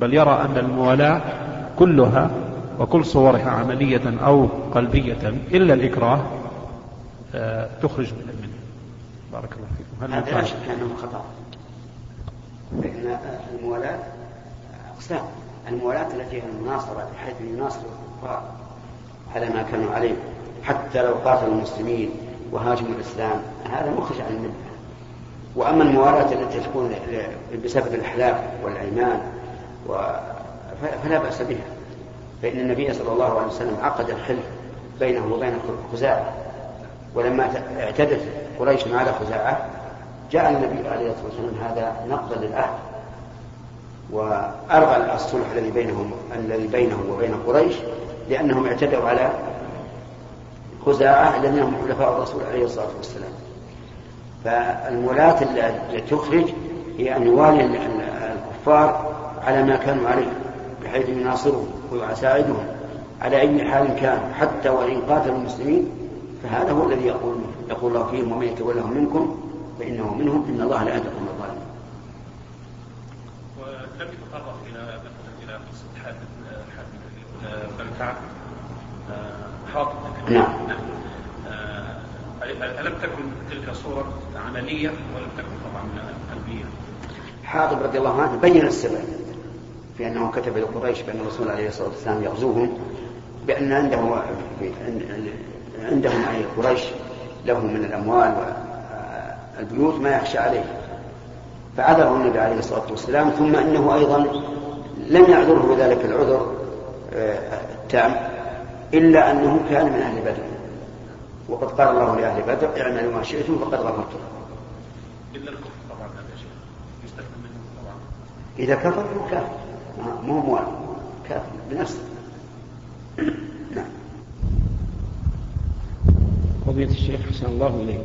بل يرى أن الموالاة كلها وكل صورها عملية أو قلبية إلا الإكراه آه، تخرج منه بارك الله فيكم. هذا لا شك أنه خطأ. فإن الموالاة أقسام. الموالاة التي هي المناصرة بحيث يناصر الكفار على ما كانوا عليه. حتى لو قاتلوا المسلمين وهاجموا الإسلام هذا مخرج عن المله وأما الموالاة التي تكون بسبب الإحلاف والأيمان. فلا بأس بها. فإن النبي صلى الله عليه وسلم عقد الحلف بينه وبين خزاعة. ولما اعتدت قريش على خزاعة جاء النبي عليه الصلاة والسلام هذا نقضا للعهد وألغى الصلح الذي بينهم الذي بينه وبين قريش لأنهم اعتدوا على خزاعة الذين هم حلفاء الرسول عليه الصلاة والسلام. فالولاة التي تخرج هي أن يوالي الكفار على ما كانوا عليه بحيث يناصرهم ويساعدهم على أي حال كان حتى وإن قاتلوا المسلمين فهذا هو الذي يقول يقول الله فيهم ومن يتولهم منكم فإنه منهم إن الله لا يهدي الظالمين. ولم يتطرق إلى مثلا إلى قصة حاتم بن كعب حاطب نعم ألم تكن تلك صورة عملية ولم تكن طبعا قلبية؟ حاطب رضي الله عنه بين السبب في أنه كتب لقريش بأن الرسول عليه الصلاة والسلام يغزوهم بأن عنده عندهم أي قريش له من الأموال والبيوت ما يخشى عليه. فعذره النبي عليه الصلاة والسلام ثم أنه أيضا لم يعذره بذلك العذر آه، التام إلا أنه كان من أهل بدر. وقد قال الله لأهل بدر اعملوا ما شئتم فقد غفرت لكم. الكفر طبعا هذا شيء يستثنى منه طبعا. إذا كفر فهو كافر. مو موالي كافر بنفسه. نعم. قضية الشيخ حسن الله إليكم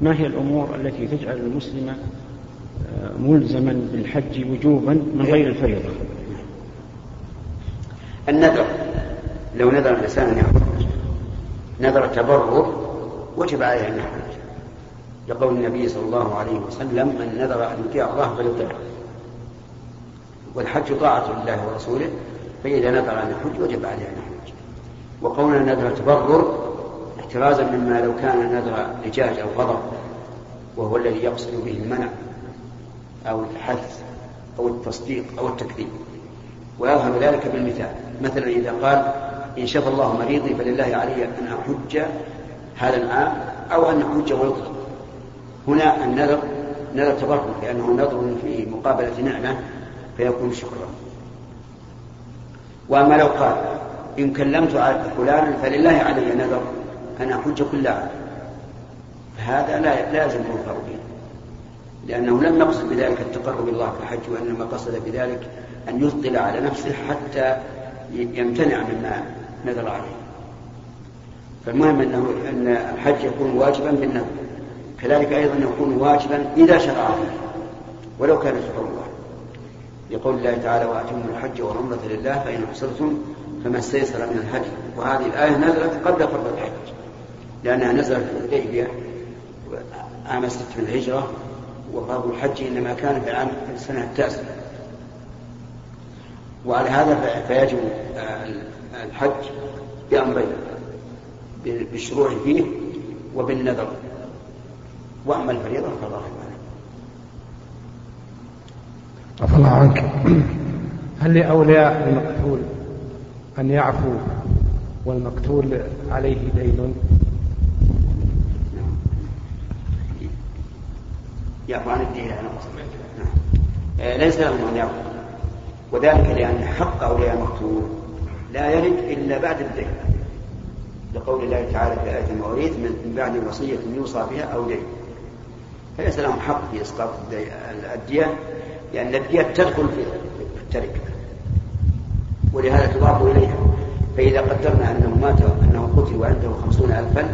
ما هي الأمور التي تجعل المسلم آه، ملزما بالحج وجوبا من غير الفريضة؟ النذر. لو نذر الإنسان أن يحج نذر التبرر وجب عليه أن يحج. لقول النبي صلى الله عليه وسلم من نذر أن يطيع الله فليطيعه. والحج طاعة لله ورسوله فإذا نذر أن يحج وجب عليه أن يحج وقولنا نذر التبرر احترازا مما لو كان نذر لجاج أو غضب وهو الذي يقصد به المنع أو الحث أو التصديق أو التكذيب. ويظهر ذلك بالمثال. مثلا إذا قال إن شفى الله مريضي فلله علي أن أحج هذا العام أو أن أحج ويطلق. هنا النذر نذر تبرك لأنه نذر في مقابلة نعمة فيكون شكرا. وأما لو قال إن كلمت فلانا فلله علي نذر أن أحج كل عام. فهذا لا لا يلزم الفرضين لأنه لم يقصد بذلك التقرب الله في الحج وإنما قصد بذلك أن يثقل على نفسه حتى يمتنع مما نذر عليه. فالمهم أنه أن الحج يكون واجبا بالنذر. كذلك أيضا يكون واجبا إذا شرع ولو كان شرع الله لقول الله تعالى وأتموا الحج والعمرة لله فإن أحصرتم فما استيسر من الهدي. وهذه الآية نزلت قبل فرض الحج لأنها نزلت في الحديبية عام ست من الهجرة وفرض الحج إنما كان في عام السنة التاسعة. وعلى هذا فيجب الحج بأمرين بالشروع فيه وبالنذر. وأما الفريضة فالله أعلم عفى الله عنك. هل لأولياء المقتول أن يعفوا والمقتول عليه دين؟ يعفو عن الدين نعم. آه، ليس لهم أن يعفو. وذلك لأن حق أولياء المقتول لا يرد إلا بعد الدين. لقول الله تعالى في آية المواريث من بعد وصية يوصى بها أو دين. فليس لهم حق في إسقاط الدية لأن الدية تدخل في التركة ولهذا تضاف إليها. فإذا قدرنا أنه مات أنه قتل وعنده خمسون ألفا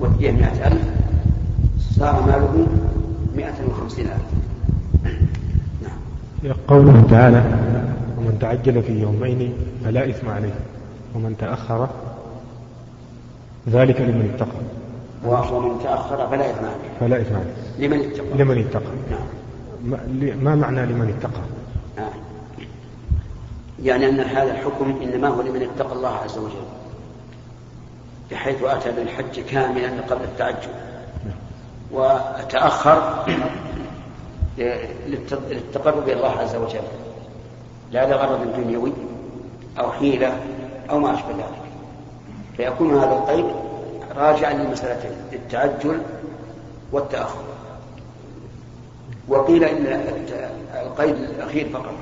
والدية مئة ألف صار ماله مئة وخمسين ألف نعم. قوله تعالى ومن تعجل في يومين فلا إثم عليه ومن تأخر ذلك لمن اتقى. ومن تأخر فلا إثم عليه. فلا إثم عليه. لمن اتقى. لمن اتقى. نعم. ما معنى لمن اتقى؟ آه. يعني أن هذا الحكم إنما هو لمن اتقى الله عز وجل بحيث أتى بالحج كاملا قبل التعجل. وتأخر للتقرب إلى الله عز وجل. لا لغرض دنيوي أو حيلة أو ما أشبه ذلك. فيكون هذا القيد راجعا للمسألتين التعجل والتأخر. وقيل إن القيد الأخير فقط.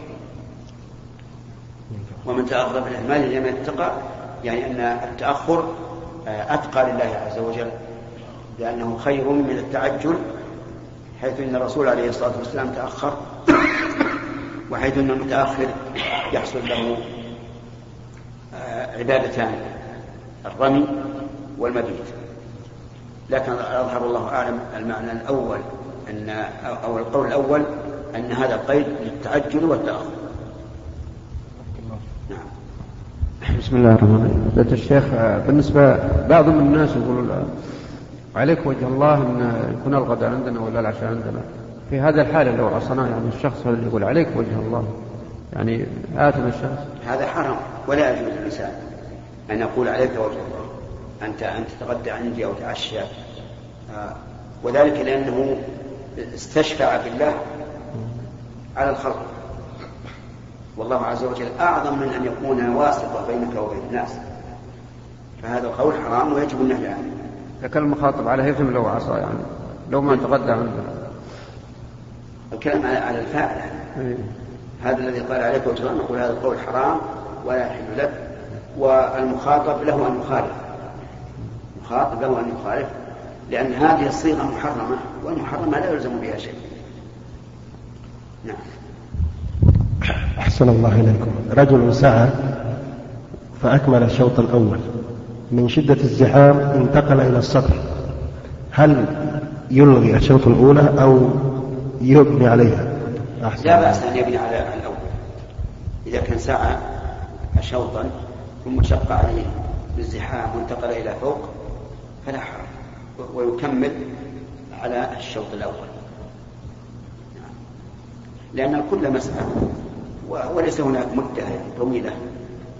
ومن تأخر بالإهمال لم يتقى يعني أن التأخر أتقى لله عز وجل لأنه خير من التعجل حيث أن الرسول عليه الصلاة والسلام تأخر وحيث أن المتأخر يحصل له عبادتان الرمي والمبيت. لكن أظهر الله أعلم المعنى الأول أن أو القول الأول أن هذا القيد للتعجل والتأخر. نعم. بسم الله الرحمن الرحيم. الشيخ بالنسبة بعض من الناس يقول عليك وجه الله أن يكون الغداء عندنا ولا العشاء عندنا. في هذا الحال لو عصنا يعني الشخص اللي يقول عليك وجه الله. يعني آثم الشخص. هذا حرام ولا يجوز للإنسان أن يقول عليك وجه الله. أنت أن تتغدى عندي أو تعشى. آه، وذلك لأنه استشفع بالله على الخلق. والله عز وجل أعظم من أن يكون واسطة بينك وبين الناس. فهذا القول حرام ويجب النهي عنه. لكن المخاطب عليه يثم لو عصى يعني لو ما تغدى عنده الكلام على الفاعل. إيه. هذا الذي قال عليك وجه نقول هذا القول حرام ولا يحل لك. والمخاطب له أن يخالف. المخاطب له أن يخالف. لأن هذه الصيغة محرمة والمحرمة لا يلزم بها شيء. نعم. أحسن الله إليكم. رجل سعى فأكمل الشوط الأول. من شدة الزحام انتقل إلى السطر هل يلغي الشوط الأولى أو يبني عليها؟ أحسن. لا بأس أن يبني على الأول. إذا كان سعى شوطا ثم شق عليه بالزحام وانتقل إلى فوق فلا حرج. ويكمل على الشوط الأول لأن الكل مسألة وليس هناك مدة طويلة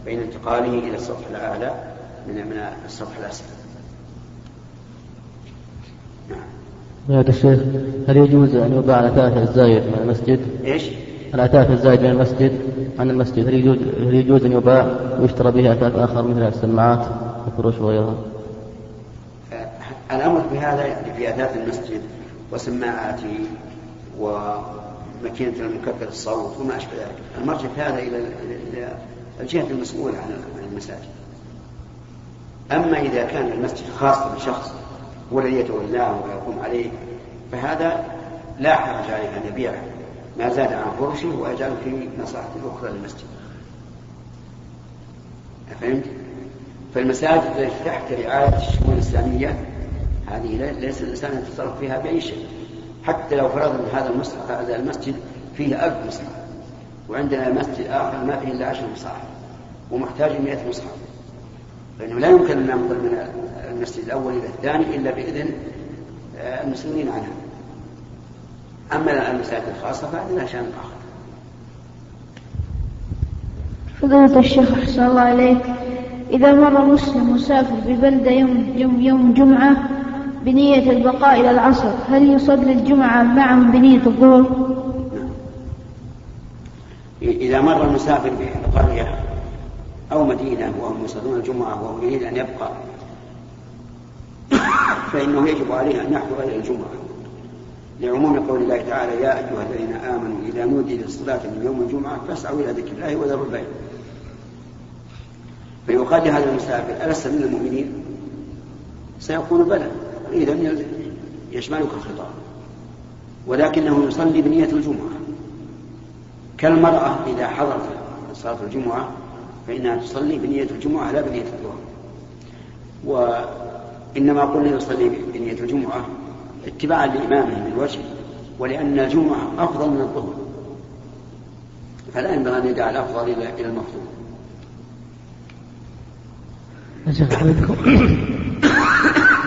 بين انتقاله إلى السطح الأعلى من من السطح الأسفل. نعم. هذا الشيخ هل يجوز أن يوضع الأثاث الزايد من المسجد؟ إيش؟ الأثاث الزايد من المسجد عن المسجد هل يجوز هل يجوز أن يباع ويشترى به أثاث آخر مثل السماعات والفروش وغيرها؟ الأمر في هذا في أثاث المسجد وسماعاته وماكينة المكبر الصوت وما أشبه ذلك. المرجع في هذا إلى الجهة المسؤولة عن المساجد. أما إذا كان المسجد خاص بشخص هو الذي يتولاه ويقوم عليه فهذا لا حرج عليه أن يبيعه. ما زاد عن فرشه ويجعله في مصلحة أخرى للمسجد. فهمت؟ فالمساجد التي تحت رعاية الشؤون الإسلامية هذه ليس الإنسان يتصرف فيها بأي شيء. حتى لو فرضنا هذا المصحف هذا المسجد فيه ألف مصحف وعندنا مسجد آخر ما فيه إلا عشر مصاحف ومحتاج مئة مصحف. فإنه لا يمكن أن ننقل من المسجد الأول إلى الثاني إلا بإذن آه، المسلمين عنها. أما المساجد الخاصة فهذه لها شأن آخر. فضيلة الشيخ أحسن الله إليك. إذا مر مسلم مسافر ببلدة يوم, يوم, يوم جمعة بنية البقاء إلى العصر هل يصلي الجمعة معهم بنية الظهر؟ إذا مر المسافر بقرية أو مدينة وهم يصلون الجمعة وهو يريد أن يبقى فإنه يجب عليه أن يحضر إلى الجمعة لعموم قول الله تعالى يا أيها الذين آمنوا إذا نودي للصلاة من يوم الجمعة فاسعوا إلى ذكر الله وذروا البيع فيقال لهذا المسافر ألست من المؤمنين؟ سيقول بلى إذا يشملك الخطاب. ولكنه يصلي بنية الجمعة. كالمرأة إذا حضرت صلاة الجمعة فإنها تصلي بنية الجمعة لا بنية الظهر وإنما قلنا يصلي بنية الجمعة اتباعا لإمامه من وجه ولأن الجمعة أفضل من الظهر. فلا ينبغي أن يدع الأفضل إلى المفضول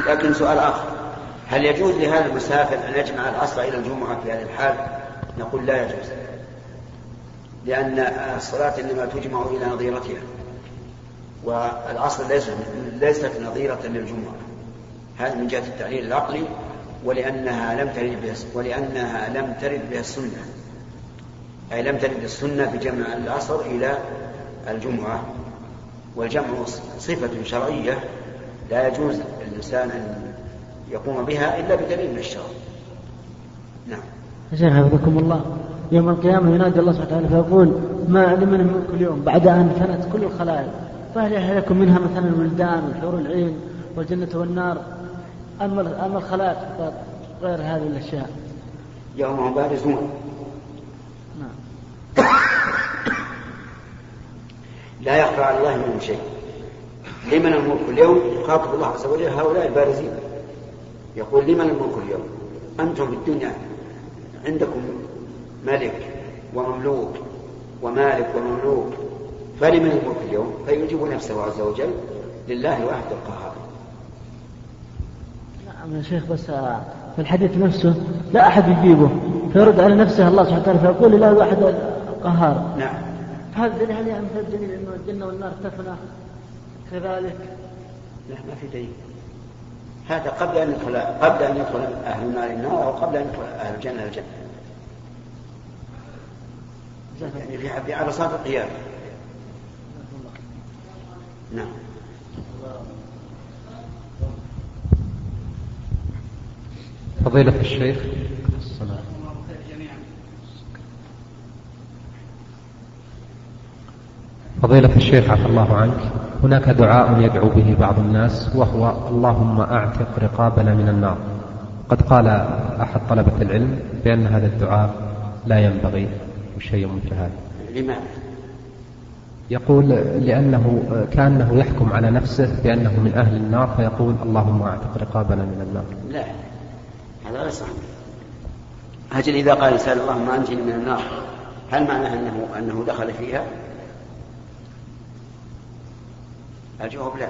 لكن سؤال آخر. هل يجوز لهذا المسافر أن يجمع العصر إلى الجمعة في هذه الحال؟ نقول لا يجوز. لأن الصلاة إنما تجمع إلى نظيرتها ليست ليست نظيرة للجمعة. هذا من جهة التعليل العقلي ولأنها لم ترد بها ولأنها لم ترد بها السنة. أي لم ترد السنة بجمع العصر إلى الجمعة والجمع صفة شرعية لا يجوز للإنسان أن يقوم بها إلا بدليل من الشرع. نعم. شيخ حفظكم الله. يوم القيامة ينادي الله سبحانه وتعالى فيقول ما لمن الملك اليوم بعد أن فنت كل الخلائق. فهل يحيى منها مثلا الولدان والحور العين والجنة والنار؟ أما أما الخلائق فقط غير هذه الأشياء. يوم هم بارزون نعم. لا يخفى على الله منهم شيء. لمن الملك اليوم يخاطب الله عز وجل؟ هؤلاء البارزين. يقول لمن الملك اليوم؟ أنتم في الدنيا عندكم ملك ومملوك ومالك ومملوك فلمن الملك اليوم؟ فيجيب نفسه عز وجل لله الواحد القهار. نعم يا شيخ بس في الحديث نفسه لا أحد يجيبه فيرد على نفسه الله سبحانه وتعالى فيقول لله الواحد القهار. نعم. هذا دليل هل يعني إنه الجنة والنار تفنى؟ كذلك لا ما في دليل هذا قبل أن يدخل قبل أن يدخل أهل النار النار أو قبل أن يدخل أهل الجنة الجنة. يعني في في عرصات القيامه نعم. فضيلة الشيخ. الصلاة فضيلة الشيخ عفى الله عنك. هناك دعاء يدعو به بعض الناس وهو اللهم أعتق رقابنا من النار قد قال أحد طلبة العلم بأن هذا الدعاء لا ينبغي شيء مثل هذا لماذا؟ يقول لأنه كأنه يحكم على نفسه بأنه من أهل النار فيقول اللهم أعتق رقابنا من النار لا هذا غير صحيح أجل إذا قال إنسان اللهم أنجني من النار هل معناه أنه أنه دخل فيها؟ الجواب لا.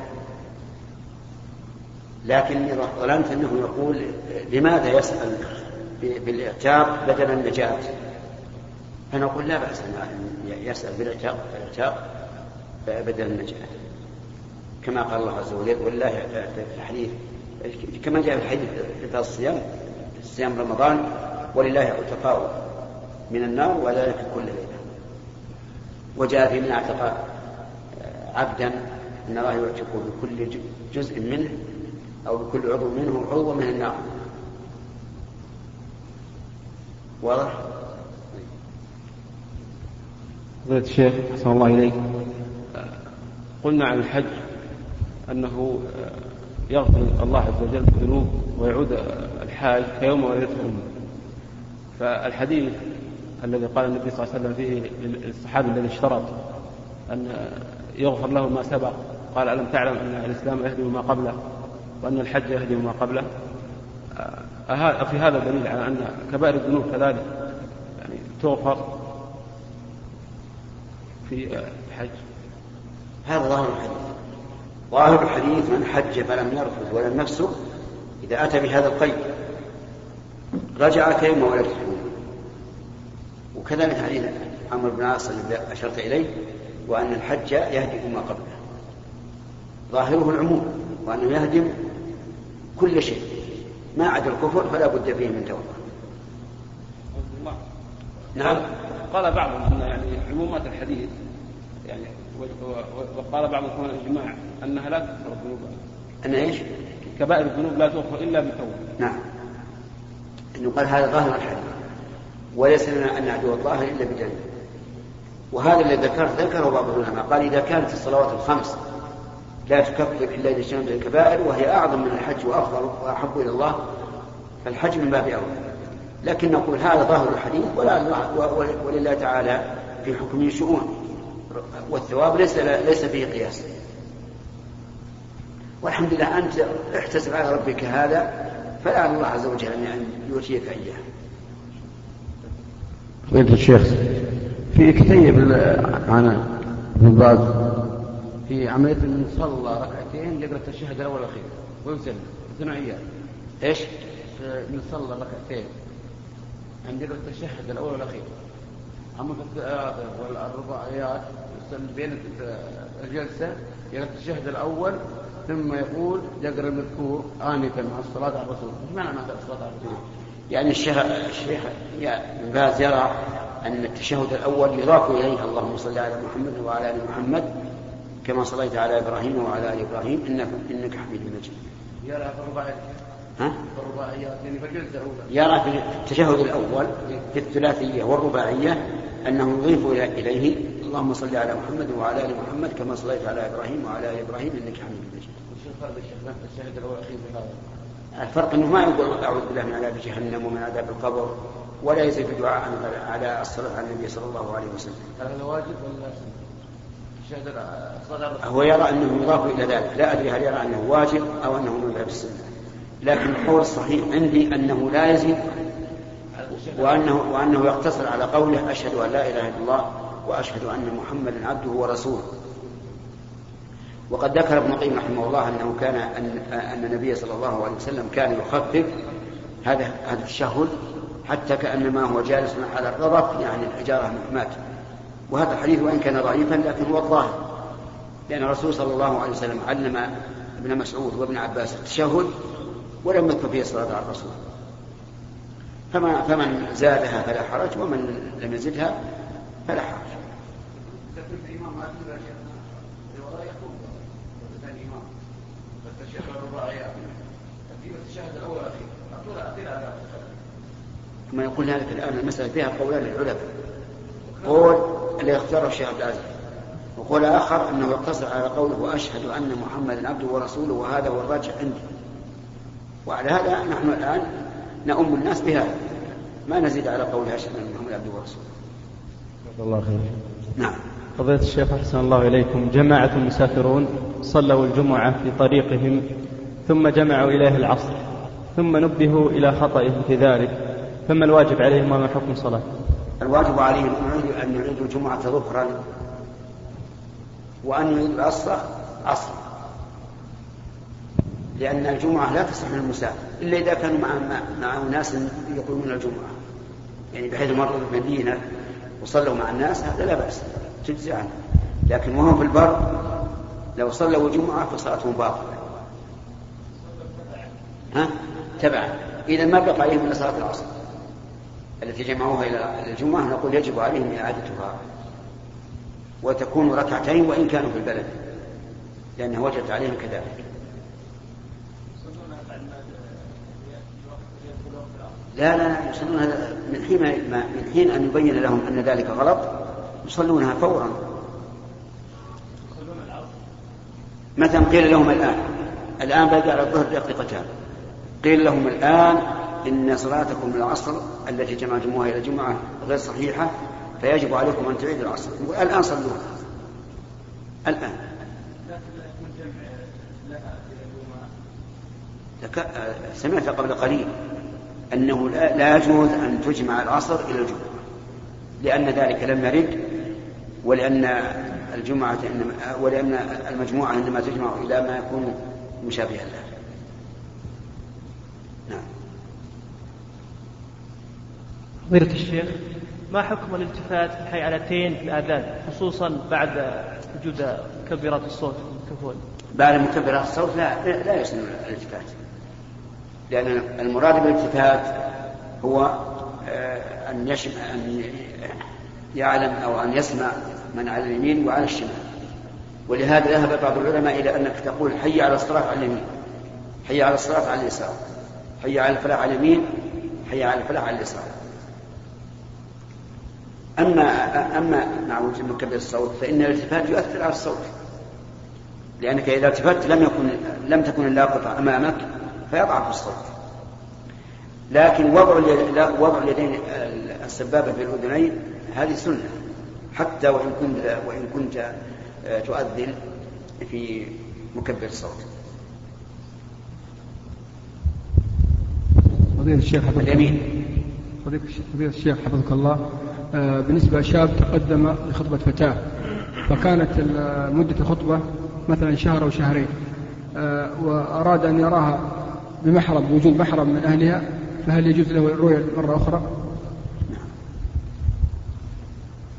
لكني ظننت أنه يقول لماذا يسأل بالاعتاق بدل النجاة فنقول لا بأس أن يسأل بالاعتاق بالاعتاق بدل النجاة كما قال الله عز وجل ولله في الحديث كما جاء في الحديث في الصيام صيام رمضان ولله عتقاء من النار وذلك كل ليلة. وجاء في من أعتق عبدا إن الله يعتق بكل جزء منه أو بكل عضو منه عضو من النار. واضح؟ فضيلة الشيخ أحسن الله إليك. قلنا عن الحج أنه يغفر الله عز وجل الذنوب ويعود الحاج كيوم ولدته أمه فالحديث الذي قال النبي صلى الله عليه وسلم فيه للصحابي الذي اشترط أن يغفر له ما سبق قال ألم تعلم أن الإسلام يهدم ما قبله وأن الحج يهدم ما قبله؟ في هذا دليل على أن كبائر الذنوب كذلك يعني تغفر في الحج. هذا ظاهر الحديث. ظاهر الحديث من حج فلم يرفث ولم يفسق إذا أتى بهذا القيد. رجع كيما ولدته وكذلك حديث عمرو بن عاص الذي أشرت إليه وأن الحج يهدم ما قبله. ظاهره العموم وأنه يهدم كل شيء. ما عدا الكفر فلا بد فيه من توبة. نعم. قال بعضهم أن يعني عمومات الحديث يعني وقال بعضهم كمان الإجماع أنها لا تغفر الذنوب. أن إيش؟ كبائر الذنوب لا تغفر إلا بالتوبة. نعم. أنه قال هذا ظاهر الحديث. وليس لنا أن نعدو الظاهر إلا بدليل وهذا الذي ذكرت ذكره بعض العلماء. قال إذا كانت الصلوات الخمس لا تكفر إلا إذا اجتنبت الكبائر وهي أعظم من الحج وأفضل وأحب إلى الله فالحج من باب أولى. لكن نقول هذا ظاهر الحديث ولا ولله تعالى في حكمه شؤون. والثواب ليس ليس فيه قياس. والحمد لله أنت احتسب على ربك هذا فلعل الله عز وجل أن يؤتيك إياه. فضيلة الشيخ في كتيب عن ابن باز في عملية من صلى ركعتين يقرأ التشهد الأول والأخير ويسلم ثنائيات إيش؟ من صلى ركعتين عند يقرأ التشهد الأول والأخير أما في الثلاثة والرباعيات بين الجلسة يقرأ الشهد الأول ثم يقول يقرأ المذكور آنفا مع الصلاة على الرسول، إيش معنى مع الصلاة على الرسول؟ يعني الشيخ الشيخ ابن باز يرى أن التشهد الأول يضاف إليه اللهم صل على محمد وعلى آل محمد كما صليت على إبراهيم وعلى آل إبراهيم إنك إنك حميد مجيد. يرى في الرباعيات ها؟ في الرباعيات يعني في الجلسة يرى في التشهد الأول في الثلاثية والرباعية أنه يضيف إليه اللهم صل على محمد وعلى آل محمد كما صليت على إبراهيم وعلى آل إبراهيم إنك حميد مجيد. وش الفرق إنه ما يقول أعوذ بالله من عذاب جهنم ومن عذاب القبر ولا يزيد دعاء على الصلاة على النبي صلى الله عليه وسلم. هذا واجب ولا الصلاة هو يرى أنه يضاف إلى ذلك، لا أدري هل يرى أنه واجب أو أنه من باب السنة. لكن القول الصحيح عندي أنه لا يزيد وانه وأنه يقتصر على قوله أشهد أن لا إله إلا الله وأشهد أن محمدا عبده ورسوله. وقد ذكر ابن القيم رحمه الله أنه كان ان النبي صلى الله عليه وسلم كان يخفف هذا هذا التشهد حتى كأنما هو جالس على الرضف يعني الحجارة مات وهذا الحديث وإن كان ضعيفا لكن هو الظاهر. لأن الرسول صلى الله عليه وسلم علم ابن مسعود وابن عباس التشهد ولم يذكر فيه الصلاة على الرسول. فما فمن زادها فلا حرج ومن لم يزدها فلا حرج. ثم يقول هذا الآن المسألة فيها قولان للعلماء. قول اللي اختاره الشيخ عبد العزيز. وقول آخر أنه يقتصر على قوله وأشهد أن محمدا عبده ورسوله وهذا هو الراجح عندي. وعلى هذا نحن الآن نؤم الناس بهذا. ما نزيد على قول أشهد أن محمد عبده ورسوله. الله خير. نعم. فضيلة الشيخ أحسن الله إليكم. جماعة مسافرون صلوا الجمعة في طريقهم ثم جمعوا إليه العصر ثم نبهوا إلى خطئهم في ذلك. فما الواجب عليهم وما حكم الصلاة؟ الواجب عليهم أن يعيدوا الجمعة ظهرا وأن يعيدوا العصر عصرا. لأن الجمعة لا تصح للمسافر إلا إذا كانوا مع مع أناس يقومون الجمعة. يعني بحيث مروا بالمدينة وصلوا مع الناس هذا لا بأس تجزي عنه. لكن وهم في البر لو صلوا الجمعة فصلاتهم باطلة. ها؟ تبعا. إذا ما بقى عليهم إلا صلاة العصر. التي جمعوها إلى الجمعة نقول يجب عليهم إعادتها وتكون ركعتين وإن كانوا في البلد لأنها وجدت عليهم كذلك لا لا لا يصلون هذا من حين ما من حين أن يبين لهم أن ذلك غلط يصلونها فورا. مثلا قيل لهم الآن الآن بقي على الظهر دقيقتان قيل لهم الآن إن صلاتكم العصر التي جمعتموها إلى الجمعه غير صحيحة فيجب عليكم أن تعيدوا العصر. الآن صلوها الآن. سمعت قبل قليل أنه لا يجوز أن تجمع العصر إلى الجمعة لأن ذلك لم يرد ولأن الجمعة إنما ولأن المجموعة إنما تجمع إلى ما يكون مشابها له نعم. فضيلة الشيخ ما حكم الالتفات في الحيعلتين في الآذان خصوصا بعد وجود مكبرات الصوت الميكروفون؟ بعد مكبرات الصوت لا لا يسن الالتفات. لأن المراد بالالتفات هو آه، أن يشمع أن يعلم أو أن يسمع من على اليمين وعلى الشمال. ولهذا ذهب بعض العلماء إلى أنك تقول حي على الصلاة على اليمين حي على الصلاة على اليسار حي على الفلاح على اليمين حي على الفلاح على اليسار. أما أما مع وجود مكبر الصوت فإن الالتفات يؤثر على الصوت. لأنك إذا التفت لم يكن لم تكن اللاقطة أمامك فيضعف الصوت. لكن وضع وضع اليدين السبابة في الأذنين هذه سنة. حتى وإن كنت وإن كنت آه، تؤذن في مكبر الصوت. فضيلة الشيخ حفظك اليمين. فضيلة الشيخ حفظك الله. بالنسبة لشاب تقدم لخطبة فتاة فكانت مدة الخطبة مثلا شهر أو شهرين آه، وأراد أن يراها بمحرم بوجود محرم من أهلها فهل يجوز له الرؤية مرة أخرى؟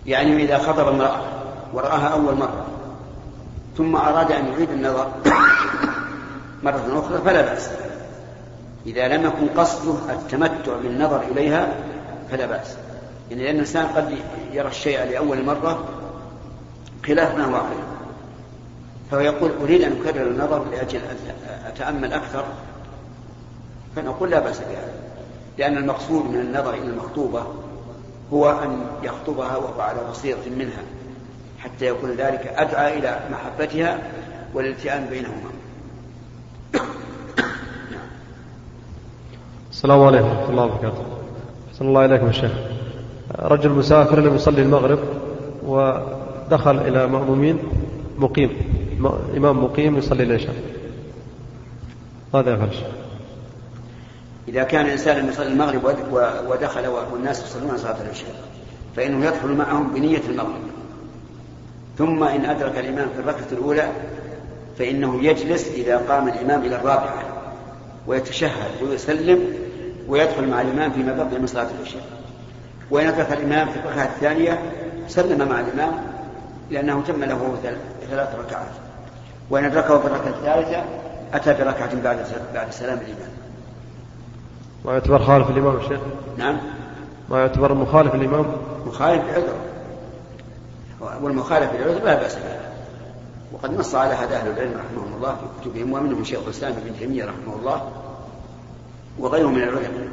يعني إذا خطب امرأة ورآها أول مرة ثم أراد أن يعيد النظر مرة أخرى فلا بأس إذا لم يكن قصده التمتع بالنظر إليها فلا بأس يعني لأن الإنسان قد يرى الشيء لأول مرة خلاف ما هو عليه فهو يقول أريد أن أكرر النظر لأجل أتأمل أكثر. فنقول لا بأس بهذا لأن المقصود من النظر إلى المخطوبة هو أن يخطبها وهو على بصيرة منها حتى يكون ذلك أدعى إلى محبتها والالتئام بينهما. السلام عليكم ورحمة الله وبركاته. أحسن الله إليكم يا شيخ. رجل مسافر لم يصلي المغرب ودخل إلى مأمومين مقيم إمام مقيم يصلي العشاء. ماذا يفعل إذا كان الإنسان يصلي المغرب ودخل والناس يصلون صلاة العشاء فإنه يدخل معهم بنية المغرب. ثم إن أدرك الإمام في الركعة الأولى فإنه يجلس إذا قام الإمام إلى الرابعة ويتشهد ويسلم ويدخل مع الإمام فيما بقي من صلاة العشاء. وإن أدرك الإمام في الركعة الثانية سلم مع الإمام لأنه تم له ثلاث ركعات. وإن أدركه في الركعة الثالثة أتى بركعة بعد بعد سلام الإمام. ما يعتبر خالف الإمام الشيخ؟ نعم. ما يعتبر مخالف الإمام؟ مخالف بعذر والمخالف بالعذر لا بأس به. وقد نص على هذا أهل العلم رحمهم الله في كتبهم ومنهم شيخ الإسلام ابن تيمية رحمه الله وغيره من العلماء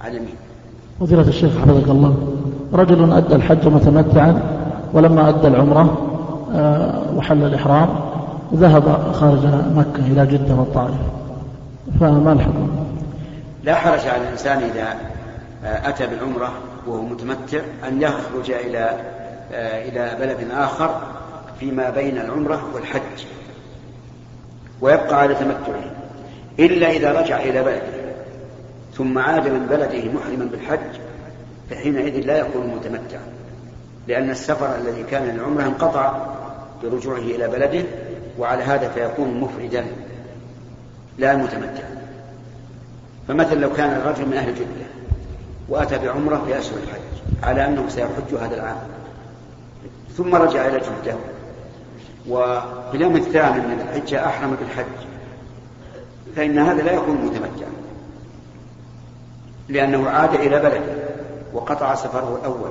على مين؟ فضيلة الشيخ حفظك الله رجل أدى الحج متمتعا ولما أدى العمرة آه، وحل الإحرام ذهب خارج مكة إلى جدة والطائف فما الحكم؟ لا حرج على الإنسان إذا آه، أتى بالعمرة وهو متمتع أن يخرج إلى آه، إلى بلد آخر فيما بين العمرة والحج ويبقى على تمتعه إلا إذا رجع إلى بلده ثم عاد من بلده محرما بالحج فحينئذ لا يكون متمتعا لأن السفر الذي كان للعمرة انقطع برجوعه إلى بلده وعلى هذا فيكون مفردا لا متمتعا فمثلا لو كان الرجل من أهل جدة وأتى بعمرة في أشهر الحج على أنه سيحج هذا العام. ثم رجع إلى جدة وفي اليوم الثامن من الحجة أحرم بالحج فإن هذا لا يكون متمتعا لأنه عاد إلى بلده وقطع سفره الأول.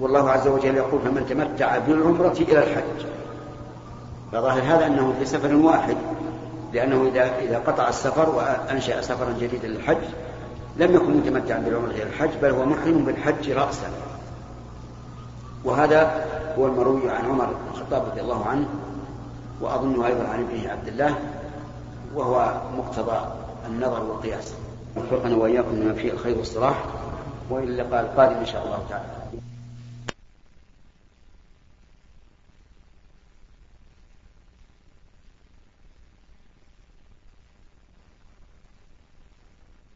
والله عز وجل يقول فمن تمتع بالعمرة إلى الحج. فظاهر هذا أنه في سفر واحد لأنه إذا إذا قطع السفر وأنشأ سفرا جديدا للحج لم يكن متمتعا بالعمرة إلى الحج بل هو محرم بالحج رأسا. وهذا هو المروي عن عمر بن الخطاب رضي الله عنه وأظنه أيضا عن ابنه عبد الله وهو مقتضى النظر والقياس. وفقنا وإياكم لما فيه الخير والصلاح. وإلى اللقاء القادم إن شاء الله تعالى.